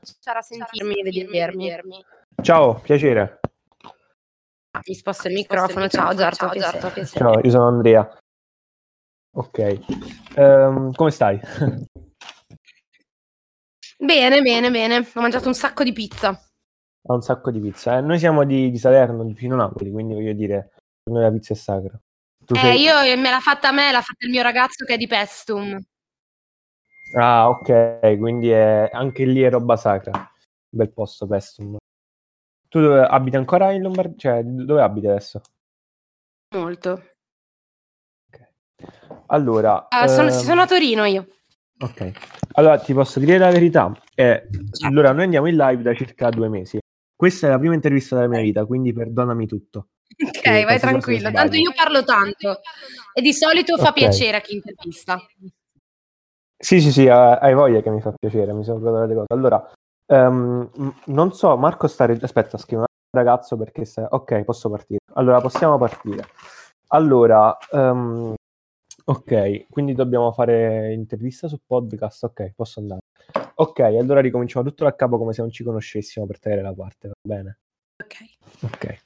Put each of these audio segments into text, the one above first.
a sentirmi e vedermi. Ciao, piacere. Mi sposto il microfono. Ciao Giorgio. Ciao, Ciao, io sono Andrea. Ok. Um, come stai? Bene, bene, bene. Ho mangiato un sacco di pizza. Ho un sacco di pizza. Eh, noi siamo di, di Salerno, di Pino Napoli, quindi voglio dire, per noi la pizza è sacra. Tu eh, sei... io me l'ha fatta a me, l'ha fatta il mio ragazzo che è di Pestum. Ah, ok, quindi è... anche lì è roba sacra. Bel posto, Pestum. Tu dove... abiti ancora in Lombardia? Cioè, dove abiti adesso? Molto. Okay. Allora... Uh, sono, ehm... sono a Torino io. Ok, allora ti posso dire la verità. Eh, allora, noi andiamo in live da circa due mesi. Questa è la prima intervista della mia vita, quindi perdonami tutto. Ok, vai tranquillo. Tanto io parlo tanto e di solito fa okay. piacere a chi intervista. Sì, sì, sì, hai voglia che mi fa piacere, mi sono ricordato le cose. Allora, um, non so, Marco sta... Aspetta, scrivo un ragazzo perché... Sta... Ok, posso partire. Allora, possiamo partire. Allora, um, Ok, quindi dobbiamo fare intervista su podcast. Ok, posso andare. Ok, allora ricominciamo tutto da capo come se non ci conoscessimo per tenere la parte, va bene? Ok. Ok.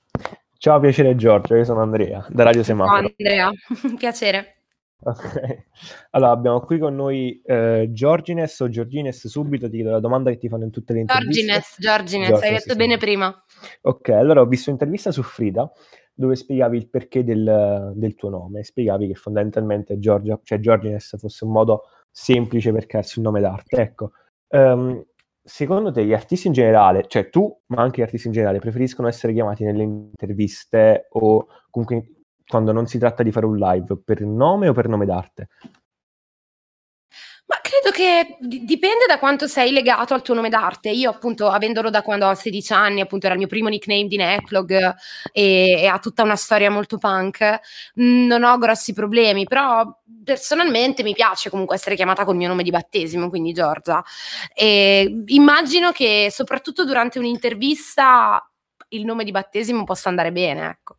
Ciao, piacere Giorgio, io sono Andrea, da Radio Semaforo. Ciao Andrea, piacere. Ok. Allora, abbiamo qui con noi eh, Giorgines o Giorgines, subito ti chiedo la domanda che ti fanno in tutte le interviste. Giorgines, Giorgines, Giorgines hai detto sì. bene prima. Ok, allora ho visto un'intervista su Frida dove spiegavi il perché del, del tuo nome, spiegavi che fondamentalmente Giorgia, cioè Giorgines fosse un modo semplice per crearsi un nome d'arte. Ecco, um, secondo te gli artisti in generale, cioè tu, ma anche gli artisti in generale, preferiscono essere chiamati nelle interviste o comunque quando non si tratta di fare un live per nome o per nome d'arte? Ma credo che dipende da quanto sei legato al tuo nome d'arte. Io, appunto, avendolo da quando ho 16 anni, appunto, era il mio primo nickname di Necklog e, e ha tutta una storia molto punk, non ho grossi problemi, però personalmente mi piace comunque essere chiamata col mio nome di battesimo, quindi Giorgia. E immagino che soprattutto durante un'intervista il nome di battesimo possa andare bene, ecco.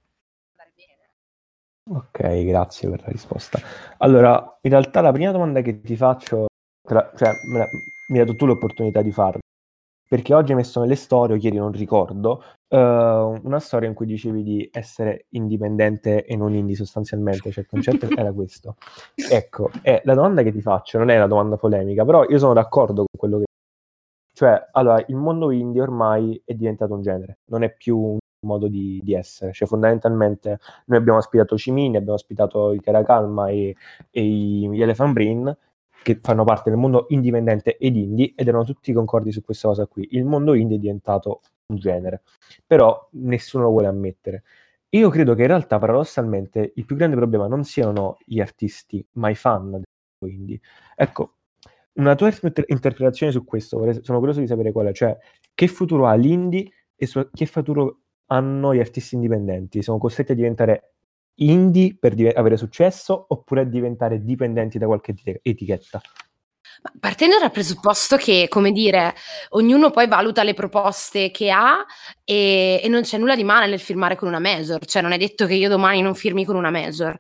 Ok, grazie per la risposta. Allora, in realtà la prima domanda che ti faccio, la, cioè la, mi hai dato tu l'opportunità di farla, perché oggi hai messo nelle storie, ieri non ricordo, uh, una storia in cui dicevi di essere indipendente e non indie sostanzialmente, cioè il concetto era questo. Ecco, e la domanda che ti faccio non è una domanda polemica, però io sono d'accordo con quello che... Cioè, allora, il mondo indie ormai è diventato un genere, non è più un modo di, di, essere. Cioè, fondamentalmente, noi abbiamo ospitato Cimini, abbiamo ospitato i Caracalma e, e gli Elephant Brain, che fanno parte del mondo indipendente ed indie, ed erano tutti concordi su questa cosa qui. Il mondo indie è diventato un genere, però nessuno lo vuole ammettere. Io credo che in realtà, paradossalmente, il più grande problema non siano gli artisti, ma i fan del mondo indie. Ecco, una tua interpretazione su questo, sono curioso di sapere qual è, cioè che futuro ha l'indie e su- che futuro hanno gli artisti indipendenti? Sono costretti a diventare indie per div- avere successo oppure a diventare dipendenti da qualche etichetta? Partendo dal presupposto che, come dire, ognuno poi valuta le proposte che ha e, e, non c'è nulla di male nel firmare con una major, cioè non è detto che io domani non firmi con una major.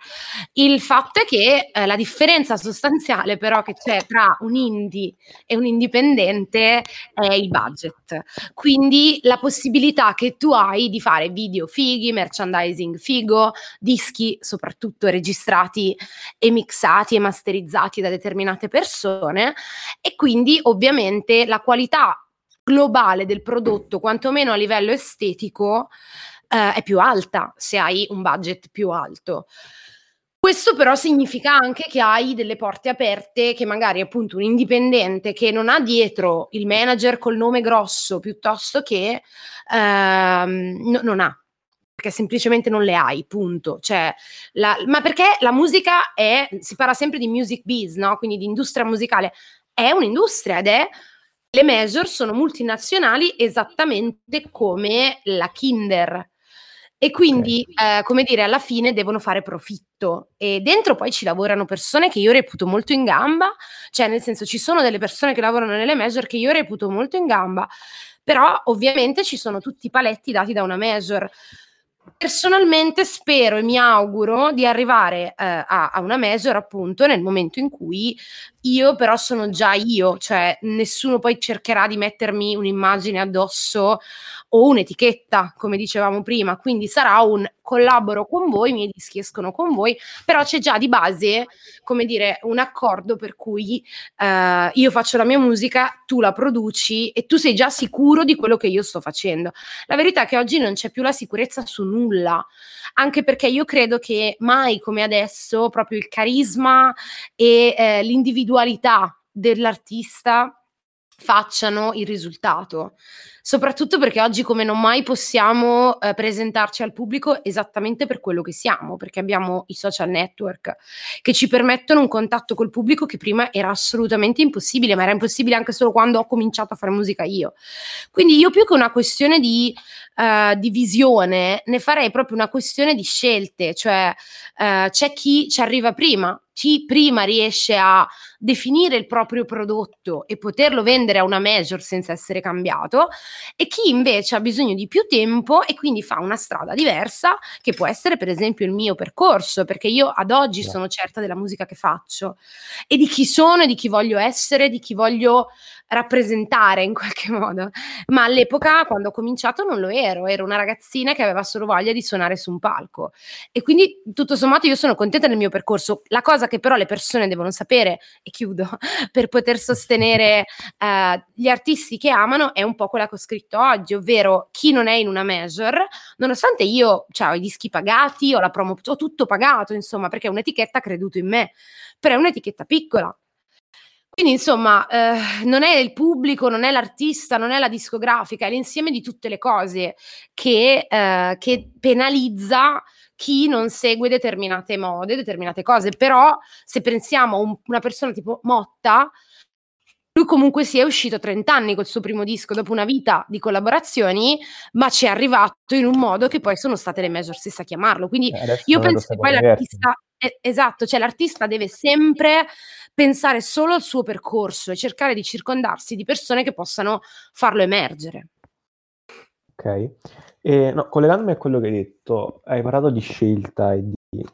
Il fatto è che eh, la differenza sostanziale però che c'è tra un indie e un indipendente è il budget. Quindi la possibilità che tu hai di fare video fighi, merchandising figo, dischi soprattutto registrati e mixati e masterizzati da determinate persone e quindi ovviamente la qualità globale del prodotto, quantomeno a livello estetico, eh, è più alta se hai un budget più alto. Questo però significa anche che hai delle porte aperte che magari appunto un indipendente che non ha dietro il manager col nome grosso piuttosto che ehm, no, non ha perché semplicemente non le hai, punto. Cioè, la, ma perché la musica è, si parla sempre di music biz, no? Quindi di industria musicale, è un'industria ed è, le major sono multinazionali esattamente come la Kinder. E quindi, eh, come dire, alla fine devono fare profitto. E dentro poi ci lavorano persone che io reputo molto in gamba, cioè nel senso ci sono delle persone che lavorano nelle major che io reputo molto in gamba, però ovviamente ci sono tutti i paletti dati da una major. Personalmente spero e mi auguro di arrivare eh, a, a, una major appunto nel momento in cui io però sono già io, cioè nessuno poi cercherà di mettermi un'immagine addosso o un'etichetta, come dicevamo prima, quindi sarà un collaboro con voi, i miei dischi escono con voi, però c'è già di base, come dire, un accordo per cui eh, io faccio la mia musica, tu la produci e tu sei già sicuro di quello che io sto facendo. La verità è che oggi non c'è più la sicurezza su nulla, anche perché io credo che mai come adesso proprio il carisma e eh, l'individualità dell'artista facciano il risultato, soprattutto perché oggi come non mai possiamo eh, presentarci al pubblico esattamente per quello che siamo, perché abbiamo i social network che ci permettono un contatto col pubblico che prima era assolutamente impossibile, ma era impossibile anche solo quando ho cominciato a fare musica io. Quindi io più che una questione di, uh, di visione, ne farei proprio una questione di scelte, cioè uh, c'è chi ci arriva prima, chi prima riesce a definire il proprio prodotto e poterlo vendere a una major senza essere cambiato e chi invece ha bisogno di più tempo e quindi fa una strada diversa che può essere per esempio il mio percorso perché io ad oggi sono certa della musica che faccio. E di chi sono e di chi voglio essere, di chi voglio rappresentare in qualche modo. Ma all'epoca quando ho cominciato non lo ero, ero una ragazzina che aveva solo voglia di suonare su un palco. E quindi tutto sommato io sono contenta del mio percorso. La cosa che però le persone devono sapere, e chiudo, per poter sostenere eh, gli artisti che amano è un po' quella che ho scritto oggi, ovvero chi non è in una major, nonostante io cioè, ho i dischi pagati, ho la promo, ho tutto pagato, insomma, perché un'etichetta ha creduto in me, però è un'etichetta piccola. Quindi insomma, eh, non è il pubblico, non è l'artista, non è la discografica, è l'insieme di tutte le cose che, eh, che penalizza chi non segue determinate mode, determinate cose. Però se pensiamo a un, una persona tipo Motta, lui comunque si è uscito a 30 anni col suo primo disco dopo una vita di collaborazioni, ma ci è arrivato in un modo che poi sono state le major stesse a chiamarlo. Quindi eh, io penso che poi l'artista, eh, esatto, cioè l'artista deve sempre pensare solo al suo percorso e cercare di circondarsi di persone che possano farlo emergere. Ok. E, no, collegandomi a quello che hai detto, hai parlato di scelta e di...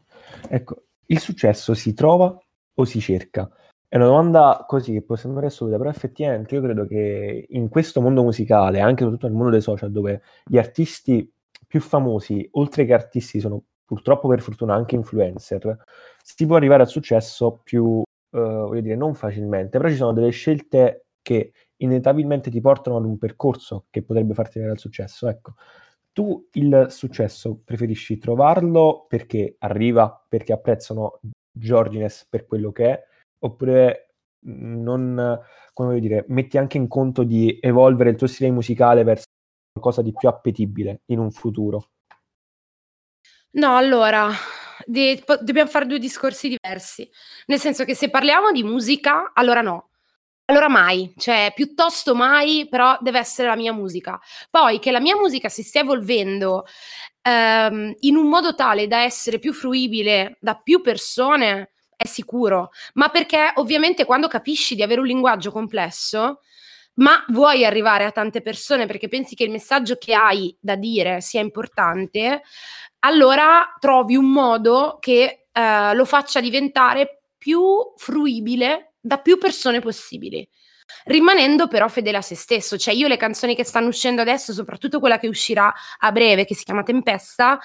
Ecco, il successo si trova o si cerca? È una domanda così che può sembrare assurda, però effettivamente io credo che in questo mondo musicale, anche soprattutto nel mondo dei social, dove gli artisti più famosi, oltre che artisti, sono purtroppo per fortuna anche influencer, si può arrivare al successo più, eh, voglio dire, non facilmente, però ci sono delle scelte che inevitabilmente ti portano ad un percorso che potrebbe farti arrivare al successo. Ecco, tu il successo preferisci trovarlo perché arriva, perché apprezzano Giorgines per quello che è, oppure non, come voglio dire, metti anche in conto di evolvere il tuo stile musicale verso qualcosa di più appetibile in un futuro? No, allora, de- dobbiamo fare due discorsi diversi. Nel senso che se parliamo di musica, allora no. Allora mai, cioè piuttosto mai, però deve essere la mia musica. Poi che la mia musica si stia evolvendo ehm, in un modo tale da essere più fruibile da più persone, è sicuro, ma perché ovviamente quando capisci di avere un linguaggio complesso, ma vuoi arrivare a tante persone perché pensi che il messaggio che hai da dire sia importante, allora trovi un modo che eh, lo faccia diventare più fruibile da più persone possibili rimanendo però fedele a se stesso. Cioè, io le canzoni che stanno uscendo adesso, soprattutto quella che uscirà a breve, che si chiama Tempesta,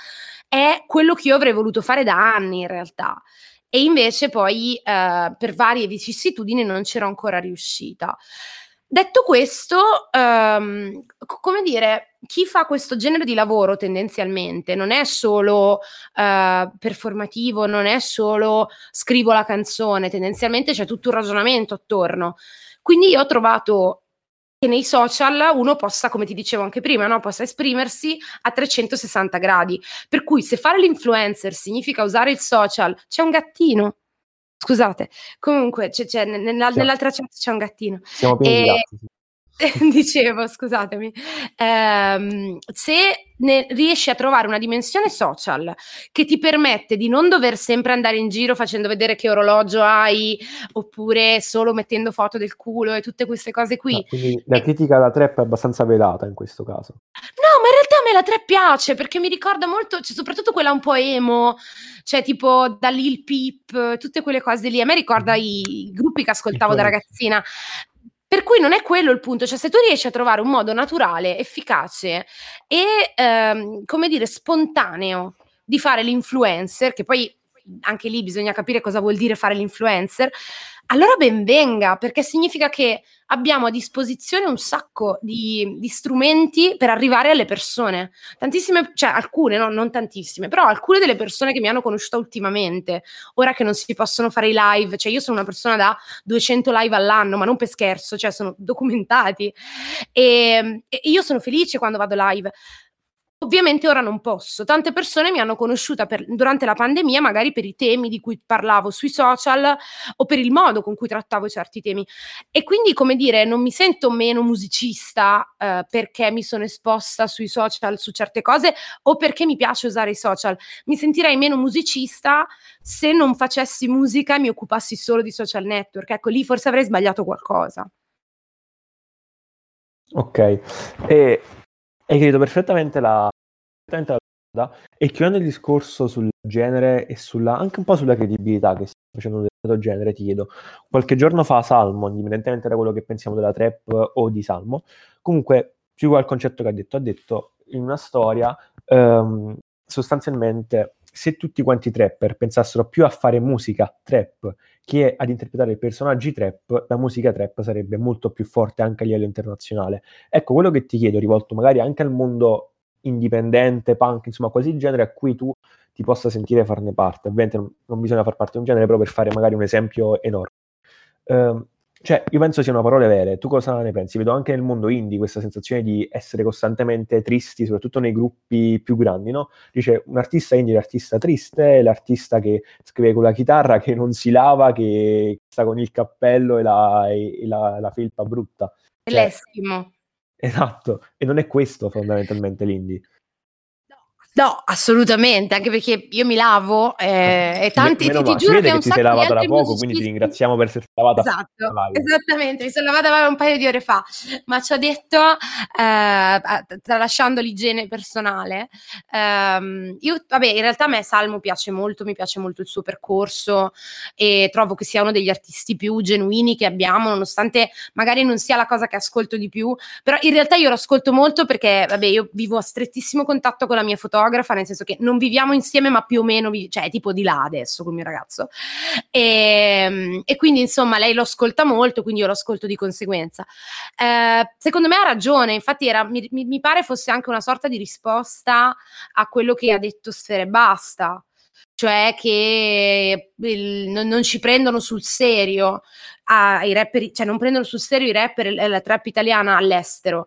è quello che io avrei voluto fare da anni in realtà. E invece poi eh, per varie vicissitudini non c'ero ancora riuscita. Detto questo, ehm, come dire, chi fa questo genere di lavoro tendenzialmente non è solo eh, performativo, non è solo scrivo la canzone, tendenzialmente c'è tutto un ragionamento attorno. Quindi io ho trovato che nei social uno possa, come ti dicevo anche prima, no? possa esprimersi a 360 gradi. Per cui se fare l'influencer significa usare il social, c'è un gattino Scusate, comunque c'è, c'è, nella, nell'altra chat c'è un gattino. Siamo pieni e... di gatti. Dicevo, scusatemi, ehm, se ne, riesci a trovare una dimensione social che ti permette di non dover sempre andare in giro facendo vedere che orologio hai, oppure solo mettendo foto del culo e tutte queste cose qui. No, quindi la critica alla trap è abbastanza velata in questo caso. No, ma in realtà me la 3 piace perché mi ricorda molto, cioè, soprattutto quella un po' emo, cioè tipo da Lil Peep, tutte quelle cose lì. A me ricorda mm-hmm. i gruppi che ascoltavo da ragazzina. Per cui non è quello il punto, cioè se tu riesci a trovare un modo naturale, efficace e, ehm, come dire, spontaneo di fare l'influencer, che poi anche lì bisogna capire cosa vuol dire fare l'influencer, allora ben venga, perché significa che abbiamo a disposizione un sacco di, di strumenti per arrivare alle persone. Tantissime, cioè alcune, no, non tantissime, però alcune delle persone che mi hanno conosciuta ultimamente, ora che non si possono fare i live, cioè io sono una persona da 200 live all'anno, ma non per scherzo, cioè sono documentati. E, e io sono felice quando vado live Ovviamente ora non posso. Tante persone mi hanno conosciuta per, durante la pandemia, magari per i temi di cui parlavo sui social o per il modo con cui trattavo certi temi. E quindi, come dire, non mi sento meno musicista eh, perché mi sono esposta sui social su certe cose o perché mi piace usare i social. Mi sentirei meno musicista se non facessi musica e mi occupassi solo di social network. Ecco, lì forse avrei sbagliato qualcosa. Ok, e hai capito perfettamente la, perfettamente domanda. E chiudendo il discorso sul genere e sulla, anche un po' sulla credibilità che stiamo facendo del genere, ti chiedo, qualche giorno fa Salmo, indipendentemente da quello che pensiamo della trap o di Salmo, comunque più al concetto che ha detto, ha detto in una storia um, sostanzialmente se tutti quanti i trapper pensassero più a fare musica trap che ad interpretare personaggi trap, la musica trap sarebbe molto più forte anche a livello internazionale. Ecco, quello che ti chiedo, rivolto magari anche al mondo indipendente, punk, insomma, quasi genere a cui tu ti possa sentire farne parte. Ovviamente non, non bisogna far parte di un genere, però per fare magari un esempio enorme. Uh, cioè, io penso siano parole vere. Tu cosa ne pensi? Vedo anche nel mondo indie questa sensazione di essere costantemente tristi, soprattutto nei gruppi più grandi, no? Dice un artista indie è l'artista triste, l'artista che scrive con la chitarra, che non si lava, che sta con il cappello e la, e la, la felpa brutta. Cioè, L'estimo. Esatto, e non è questo fondamentalmente l'indie. No, assolutamente, anche perché io mi lavo eh, e tanti Meno ti, ti giuro che, che ti sei lavata da poco, musicisti... quindi ti ringraziamo per essere lavata. Esatto, esattamente, mi sono lavata un paio di ore fa, ma ci ho detto, eh, tralasciando l'igiene personale, ehm, io, vabbè, in realtà a me Salmo piace molto, mi piace molto il suo percorso e trovo che sia uno degli artisti più genuini che abbiamo, nonostante magari non sia la cosa che ascolto di più, però in realtà io lo ascolto molto perché, vabbè, io vivo a strettissimo contatto con la mia fotografa fotografa, nel senso che non viviamo insieme, ma più o meno, vi- cioè tipo di là adesso con il mio ragazzo. E, ehm, e, quindi insomma lei lo ascolta molto, quindi io lo ascolto di conseguenza. Eh, secondo me ha ragione, infatti era, mi, mi, pare fosse anche una sorta di risposta a quello che ha detto Sfere Basta cioè che il, non, non, ci prendono sul serio ah, i rapper, cioè non prendono sul serio i rapper la trap italiana all'estero.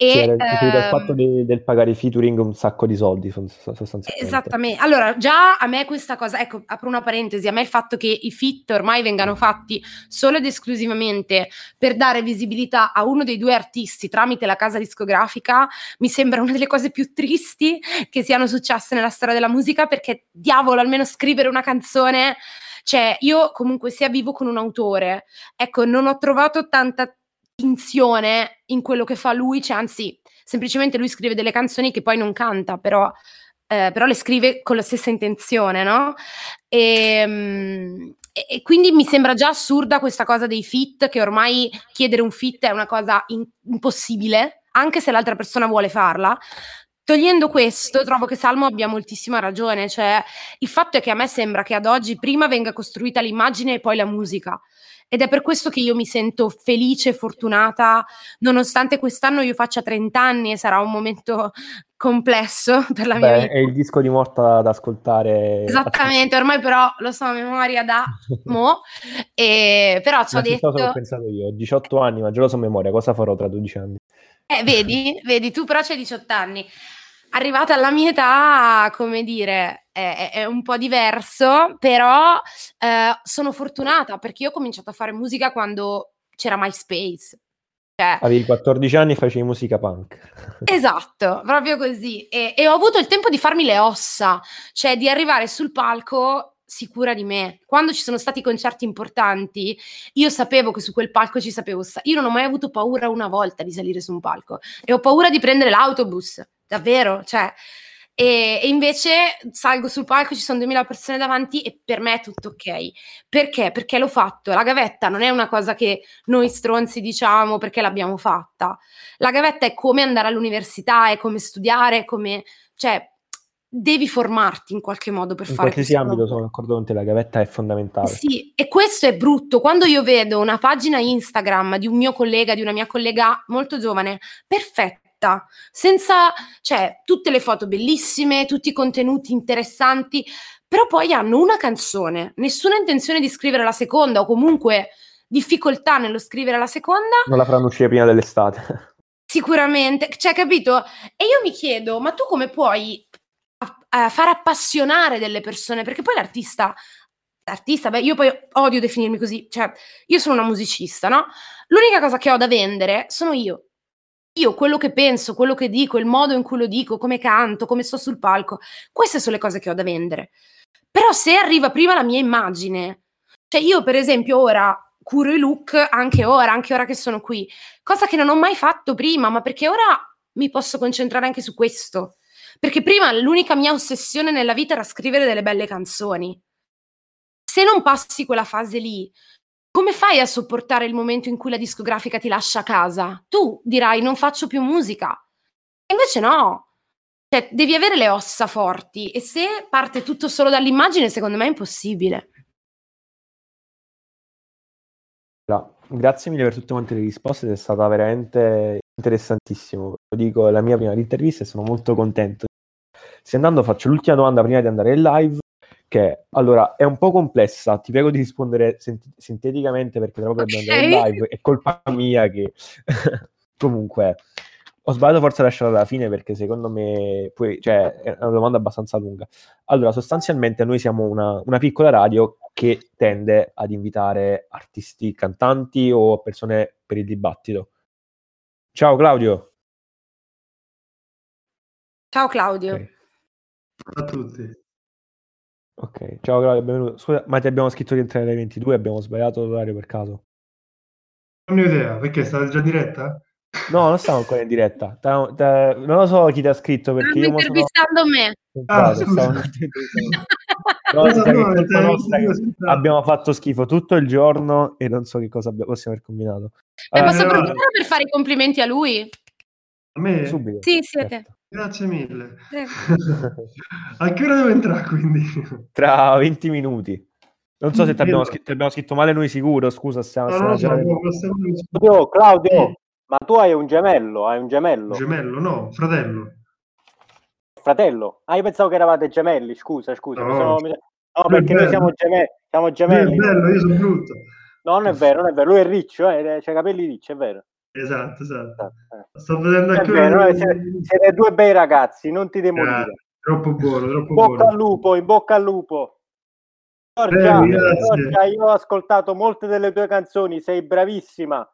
E, sì, era il ehm, fatto di, del pagare i featuring un sacco di soldi sostanzialmente. Esattamente. Allora, già a me questa cosa, ecco, apro una parentesi, a me il fatto che i fit ormai vengano fatti solo ed esclusivamente per dare visibilità a uno dei due artisti tramite la casa discografica mi sembra una delle cose più tristi che siano successe nella storia della musica perché diavolo, almeno scrivere una canzone cioè, io comunque sia vivo con un autore, ecco, non ho trovato tanta distinzione in quello che fa lui, cioè anzi, semplicemente lui scrive delle canzoni che poi non canta, però, eh, però le scrive con la stessa intenzione, no? Ehm, e, e, quindi mi sembra già assurda questa cosa dei fit, che ormai chiedere un fit è una cosa in, impossibile, anche se l'altra persona vuole farla. Togliendo questo, trovo che Salmo abbia moltissima ragione, cioè il fatto è che a me sembra che ad oggi prima venga costruita l'immagine e poi la musica. Ed è per questo che io mi sento felice e fortunata, nonostante quest'anno io faccia 30 anni e sarà un momento complesso per la mia Beh, vita. È il disco di morta da ascoltare. Esattamente, ormai però lo so a memoria da mo, e, però ci ho detto... Cosa ho pensato io, ho 18 anni, ma già lo so a memoria, cosa farò tra 12 anni? Eh, vedi, vedi, tu però c'hai 18 anni arrivata alla mia età, come dire, è, è un po' diverso, però eh, sono fortunata perché io ho cominciato a fare musica quando c'era MySpace. Cioè, Avevi 14 anni e facevi musica punk. Esatto, proprio così. E, e ho avuto il tempo di farmi le ossa, cioè di arrivare sul palco sicura di me. Quando ci sono stati concerti importanti, io sapevo che su quel palco ci sapevo stare. Io non ho mai avuto paura una volta di salire su un palco e ho paura di prendere l'autobus davvero, cioè e, e, invece salgo sul palco, ci sono 2000 persone davanti e per me è tutto ok. Perché? Perché l'ho fatto. La gavetta non è una cosa che noi stronzi diciamo perché l'abbiamo fatta. La gavetta è come andare all'università, è come studiare, è come... cioè devi formarti in qualche modo per in fare qualsiasi ambito sono d'accordo con te la gavetta è fondamentale sì e questo è brutto quando io vedo una pagina Instagram di un mio collega di una mia collega molto giovane perfetta perfetta, senza, cioè, tutte le foto bellissime, tutti i contenuti interessanti, però poi hanno una canzone, nessuna intenzione di scrivere la seconda o comunque difficoltà nello scrivere la seconda. Non la faranno uscire prima dell'estate. Sicuramente, cioè, capito? E io mi chiedo, ma tu come puoi uh, far appassionare delle persone? Perché poi l'artista artista, beh, io poi odio definirmi così, cioè io sono una musicista, no? L'unica cosa che ho da vendere sono io io quello che penso, quello che dico, il modo in cui lo dico, come canto, come sto sul palco, queste sono le cose che ho da vendere. Però se arriva prima la mia immagine, cioè io per esempio ora curo i look anche ora, anche ora che sono qui, cosa che non ho mai fatto prima, ma perché ora mi posso concentrare anche su questo. Perché prima l'unica mia ossessione nella vita era scrivere delle belle canzoni. Se non passi quella fase lì, come fai a sopportare il momento in cui la discografica ti lascia a casa? Tu dirai non faccio più musica. Invece no. Cioè, devi avere le ossa forti e se parte tutto solo dall'immagine, secondo me è impossibile. Grazie mille per tutte quante le risposte, è stata veramente interessantissimo. Lo dico, è la mia prima intervista e sono molto contento. Se andando faccio l'ultima domanda prima di andare in live che allora è un po' complessa, ti prego di rispondere sent- sinteticamente perché proprio okay. dobbiamo andare in live, è colpa mia che comunque ho sbagliato forse a lasciarla alla fine perché secondo me poi, cioè, è una domanda abbastanza lunga. Allora, sostanzialmente noi siamo una, una piccola radio che tende ad invitare artisti, cantanti o persone per il dibattito. Ciao Claudio. Ciao Claudio. Okay. Ciao a tutti. Ok, ciao Claudio, benvenuto. Scusa, ma ti abbiamo scritto di entrare alle 22, abbiamo sbagliato l'orario per caso. Non ho idea, perché state già in diretta? No, non stiamo ancora in diretta. Ta- ta- non lo so chi ti ha scritto perché io intervistando sono... me. Ah, stavo... no, no, abbiamo fatto schifo tutto il giorno e non so che cosa abbiamo, possiamo aver combinato. Eh, allora, posso approfittare per fare i complimenti a lui? A me? Subito. Sì, siete. Certo. Grazie mille. a che ora devo entrare quindi? Tra 20 minuti. Non so se ti abbiamo, scritto, abbiamo scritto male noi sicuro, scusa, stiamo... No, no, so, Claudio, Claudio, ma tu hai un gemello, hai un gemello? Gemello, no, fratello. Fratello? Ah, io pensavo che eravate gemelli, scusa, scusa. No, sono... no perché noi siamo gemelli. Siamo gemelli. Bello, io sono brutto. No, non è vero, non è vero, lui è riccio, eh, c'ha i capelli ricci, è vero. Esatto, esatto. Eh. Sto vedendo anche vero, eh, siete, siete, due bei ragazzi, non ti demolire. Troppo buono, troppo bocca buono. al lupo, in bocca al lupo. Giorgia, eh, Giorgia, io ho ascoltato molte delle tue canzoni, sei bravissima.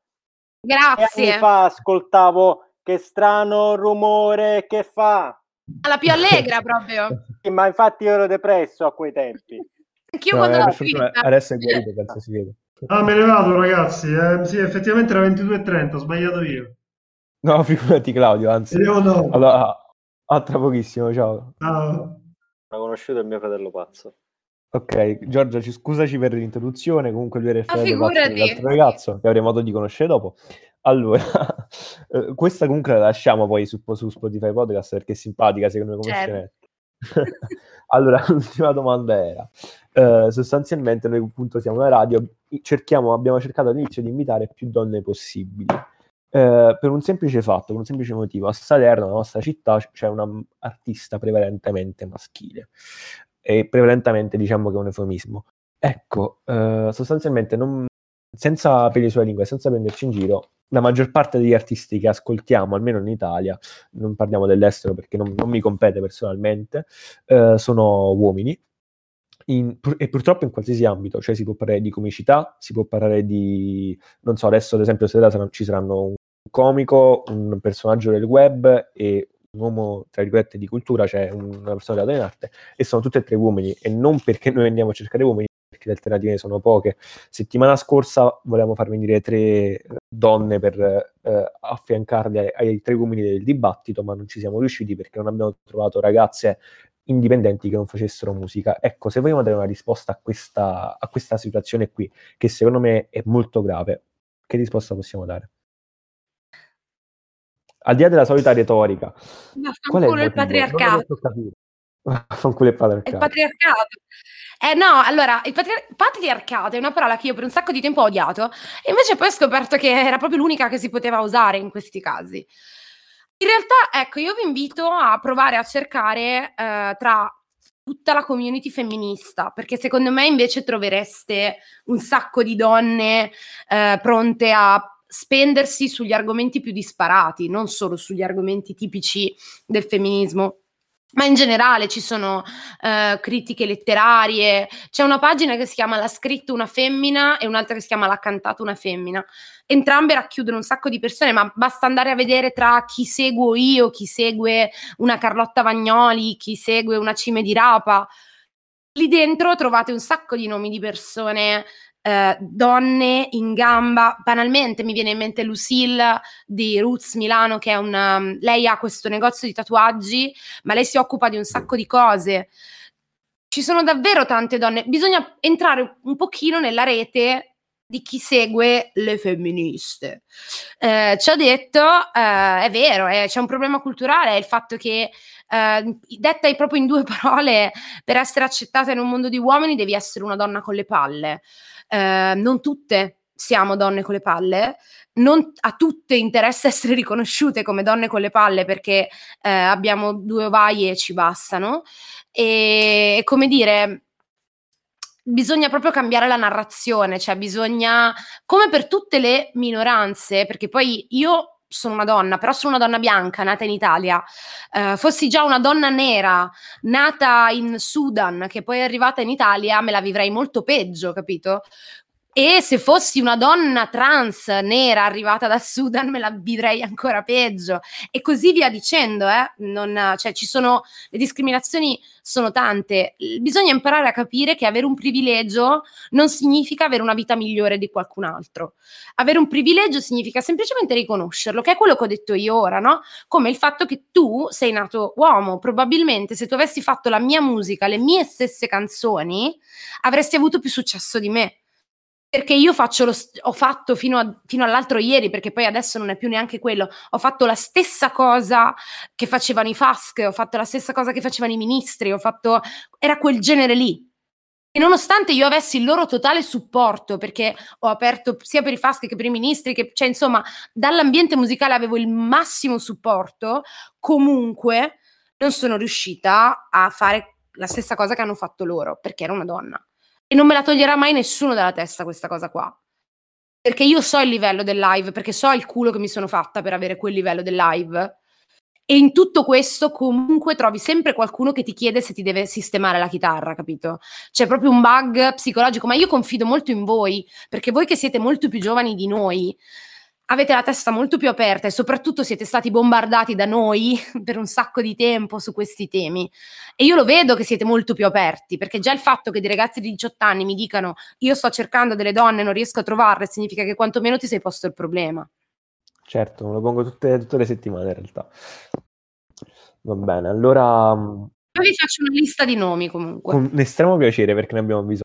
Grazie. anni fa ascoltavo che strano rumore che fa. La più allegra proprio. Sì, ma infatti io ero depresso a quei tempi. Anch'io no, quando eh, adesso è guarito, penso si vede. Ah, me ne vado, ragazzi. Eh, sì, effettivamente era 22.30, ho sbagliato io. No, figurati, Claudio, anzi. No. Allora, a tra pochissimo, ciao. Ciao. Ho conosciuto il mio fratello pazzo. Ok, Giorgia, ci, scusaci per l'introduzione. Comunque, lui era il ah, fratello pazzo dell'altro ragazzo che avremo modo di conoscere dopo. Allora, eh, questa comunque la lasciamo poi su, su, Spotify Podcast perché è simpatica, secondo me, come certo. allora, l'ultima domanda era: eh, sostanzialmente, noi appunto siamo una radio, cerchiamo, abbiamo cercato all'inizio di invitare più donne possibili. Eh, per un semplice fatto, per un semplice motivo, a Salerno, nella nostra città, c'è un artista prevalentemente maschile e prevalentemente diciamo che è un eufemismo. Ecco, eh, sostanzialmente, non, senza peli sulla lingua, senza prenderci in giro, la maggior parte degli artisti che ascoltiamo, almeno in Italia, non parliamo dell'estero perché non, non mi compete personalmente, eh, sono uomini. In, e purtroppo in qualsiasi ambito, cioè si può parlare di comicità, si può parlare di, non so, adesso ad esempio stasera ci saranno un comico, un personaggio del web e un uomo, tra virgolette, di cultura, cioè una persona dell'arte arte, e sono tutte e tre uomini, e non perché noi andiamo a cercare uomini, perché le alternative sono poche. Settimana scorsa volevamo far venire tre eh, donne per eh, affiancarle ai, tre uomini del dibattito, ma non ci siamo riusciti perché non abbiamo trovato ragazze indipendenti che non facessero musica. Ecco, se vogliamo dare una risposta a questa, a questa situazione qui, che secondo me è molto grave, che risposta possiamo dare? Al di là della solita retorica, qual è il, il patriarcato? Fanculo il patriarcato. Il patriarcato. Eh no, allora, il patri- patriarcato è una parola che io per un sacco di tempo ho odiato e invece poi ho scoperto che era proprio l'unica che si poteva usare in questi casi. In realtà, ecco, io vi invito a provare a cercare eh, tra tutta la community femminista, perché secondo me invece trovereste un sacco di donne eh, pronte a spendersi sugli argomenti più disparati, non solo sugli argomenti tipici del femminismo ma in generale ci sono uh, critiche letterarie. C'è una pagina che si chiama L'ha scritto una femmina e un'altra che si chiama L'ha cantato una femmina. Entrambe racchiudono un sacco di persone, ma basta andare a vedere tra chi seguo io, chi segue una Carlotta Vagnoli, chi segue una Cime di Rapa. Lì dentro trovate un sacco di nomi di persone eh, donne in gamba. Banalmente mi viene in mente Lucille di Roots Milano, che è una. Um, lei ha questo negozio di tatuaggi, ma lei si occupa di un sacco di cose. Ci sono davvero tante donne. Bisogna entrare un pochino nella rete di chi segue le femministe. Eh, ci ha detto, eh, è vero, eh, c'è un problema culturale, è il fatto che, eh, detta proprio in due parole, per essere accettata in un mondo di uomini devi essere una donna con le palle eh, non tutte siamo donne con le palle, non a tutte interessa essere riconosciute come donne con le palle perché eh, abbiamo due ovaie e ci bastano. E come dire, bisogna proprio cambiare la narrazione, cioè bisogna, come per tutte le minoranze, perché poi io sono una donna, però sono una donna bianca, nata in Italia, eh, fossi già una donna nera, nata in Sudan, che poi è arrivata in Italia, me la vivrei molto peggio, capito? E se fossi una donna trans nera arrivata dal Sudan, me la vivrei ancora peggio. E così via dicendo, eh? non, cioè, ci sono, le discriminazioni sono tante. Bisogna imparare a capire che avere un privilegio non significa avere una vita migliore di qualcun altro. Avere un privilegio significa semplicemente riconoscerlo, che è quello che ho detto io ora, no? Come il fatto che tu sei nato uomo. Probabilmente se tu avessi fatto la mia musica, le mie stesse canzoni, avresti avuto più successo di me perché io lo, ho fatto fino, a, fino, all'altro ieri, perché poi adesso non è più neanche quello, ho fatto la stessa cosa che facevano i FASC, ho fatto la stessa cosa che facevano i ministri, fatto, era quel genere lì. E nonostante io avessi il loro totale supporto, perché ho aperto sia per i FASC che per i ministri, che, cioè insomma, dall'ambiente musicale avevo il massimo supporto, comunque non sono riuscita a fare la stessa cosa che hanno fatto loro, perché ero una donna. E non me la toglierà mai nessuno dalla testa questa cosa qua. Perché io so il livello del live, perché so il culo che mi sono fatta per avere quel livello del live. E in tutto questo comunque trovi sempre qualcuno che ti chiede se ti deve sistemare la chitarra, capito? C'è proprio un bug psicologico, ma io confido molto in voi, perché voi che siete molto più giovani di noi, avete la testa molto più aperta e soprattutto siete stati bombardati da noi per un sacco di tempo su questi temi. E io lo vedo che siete molto più aperti, perché già il fatto che dei ragazzi di 18 anni mi dicano io sto cercando delle donne e non riesco a trovarle, significa che quantomeno ti sei posto il problema. Certo, me lo pongo tutte, tutte le settimane in realtà. Va bene, allora... Poi vi faccio una lista di nomi comunque. Con estremo piacere perché ne abbiamo bisogno.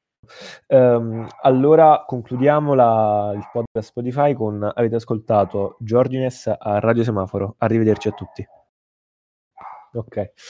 Um, allora concludiamo la, il podcast Spotify con avete ascoltato Giorgines a Radio Semaforo. Arrivederci a tutti. Ok.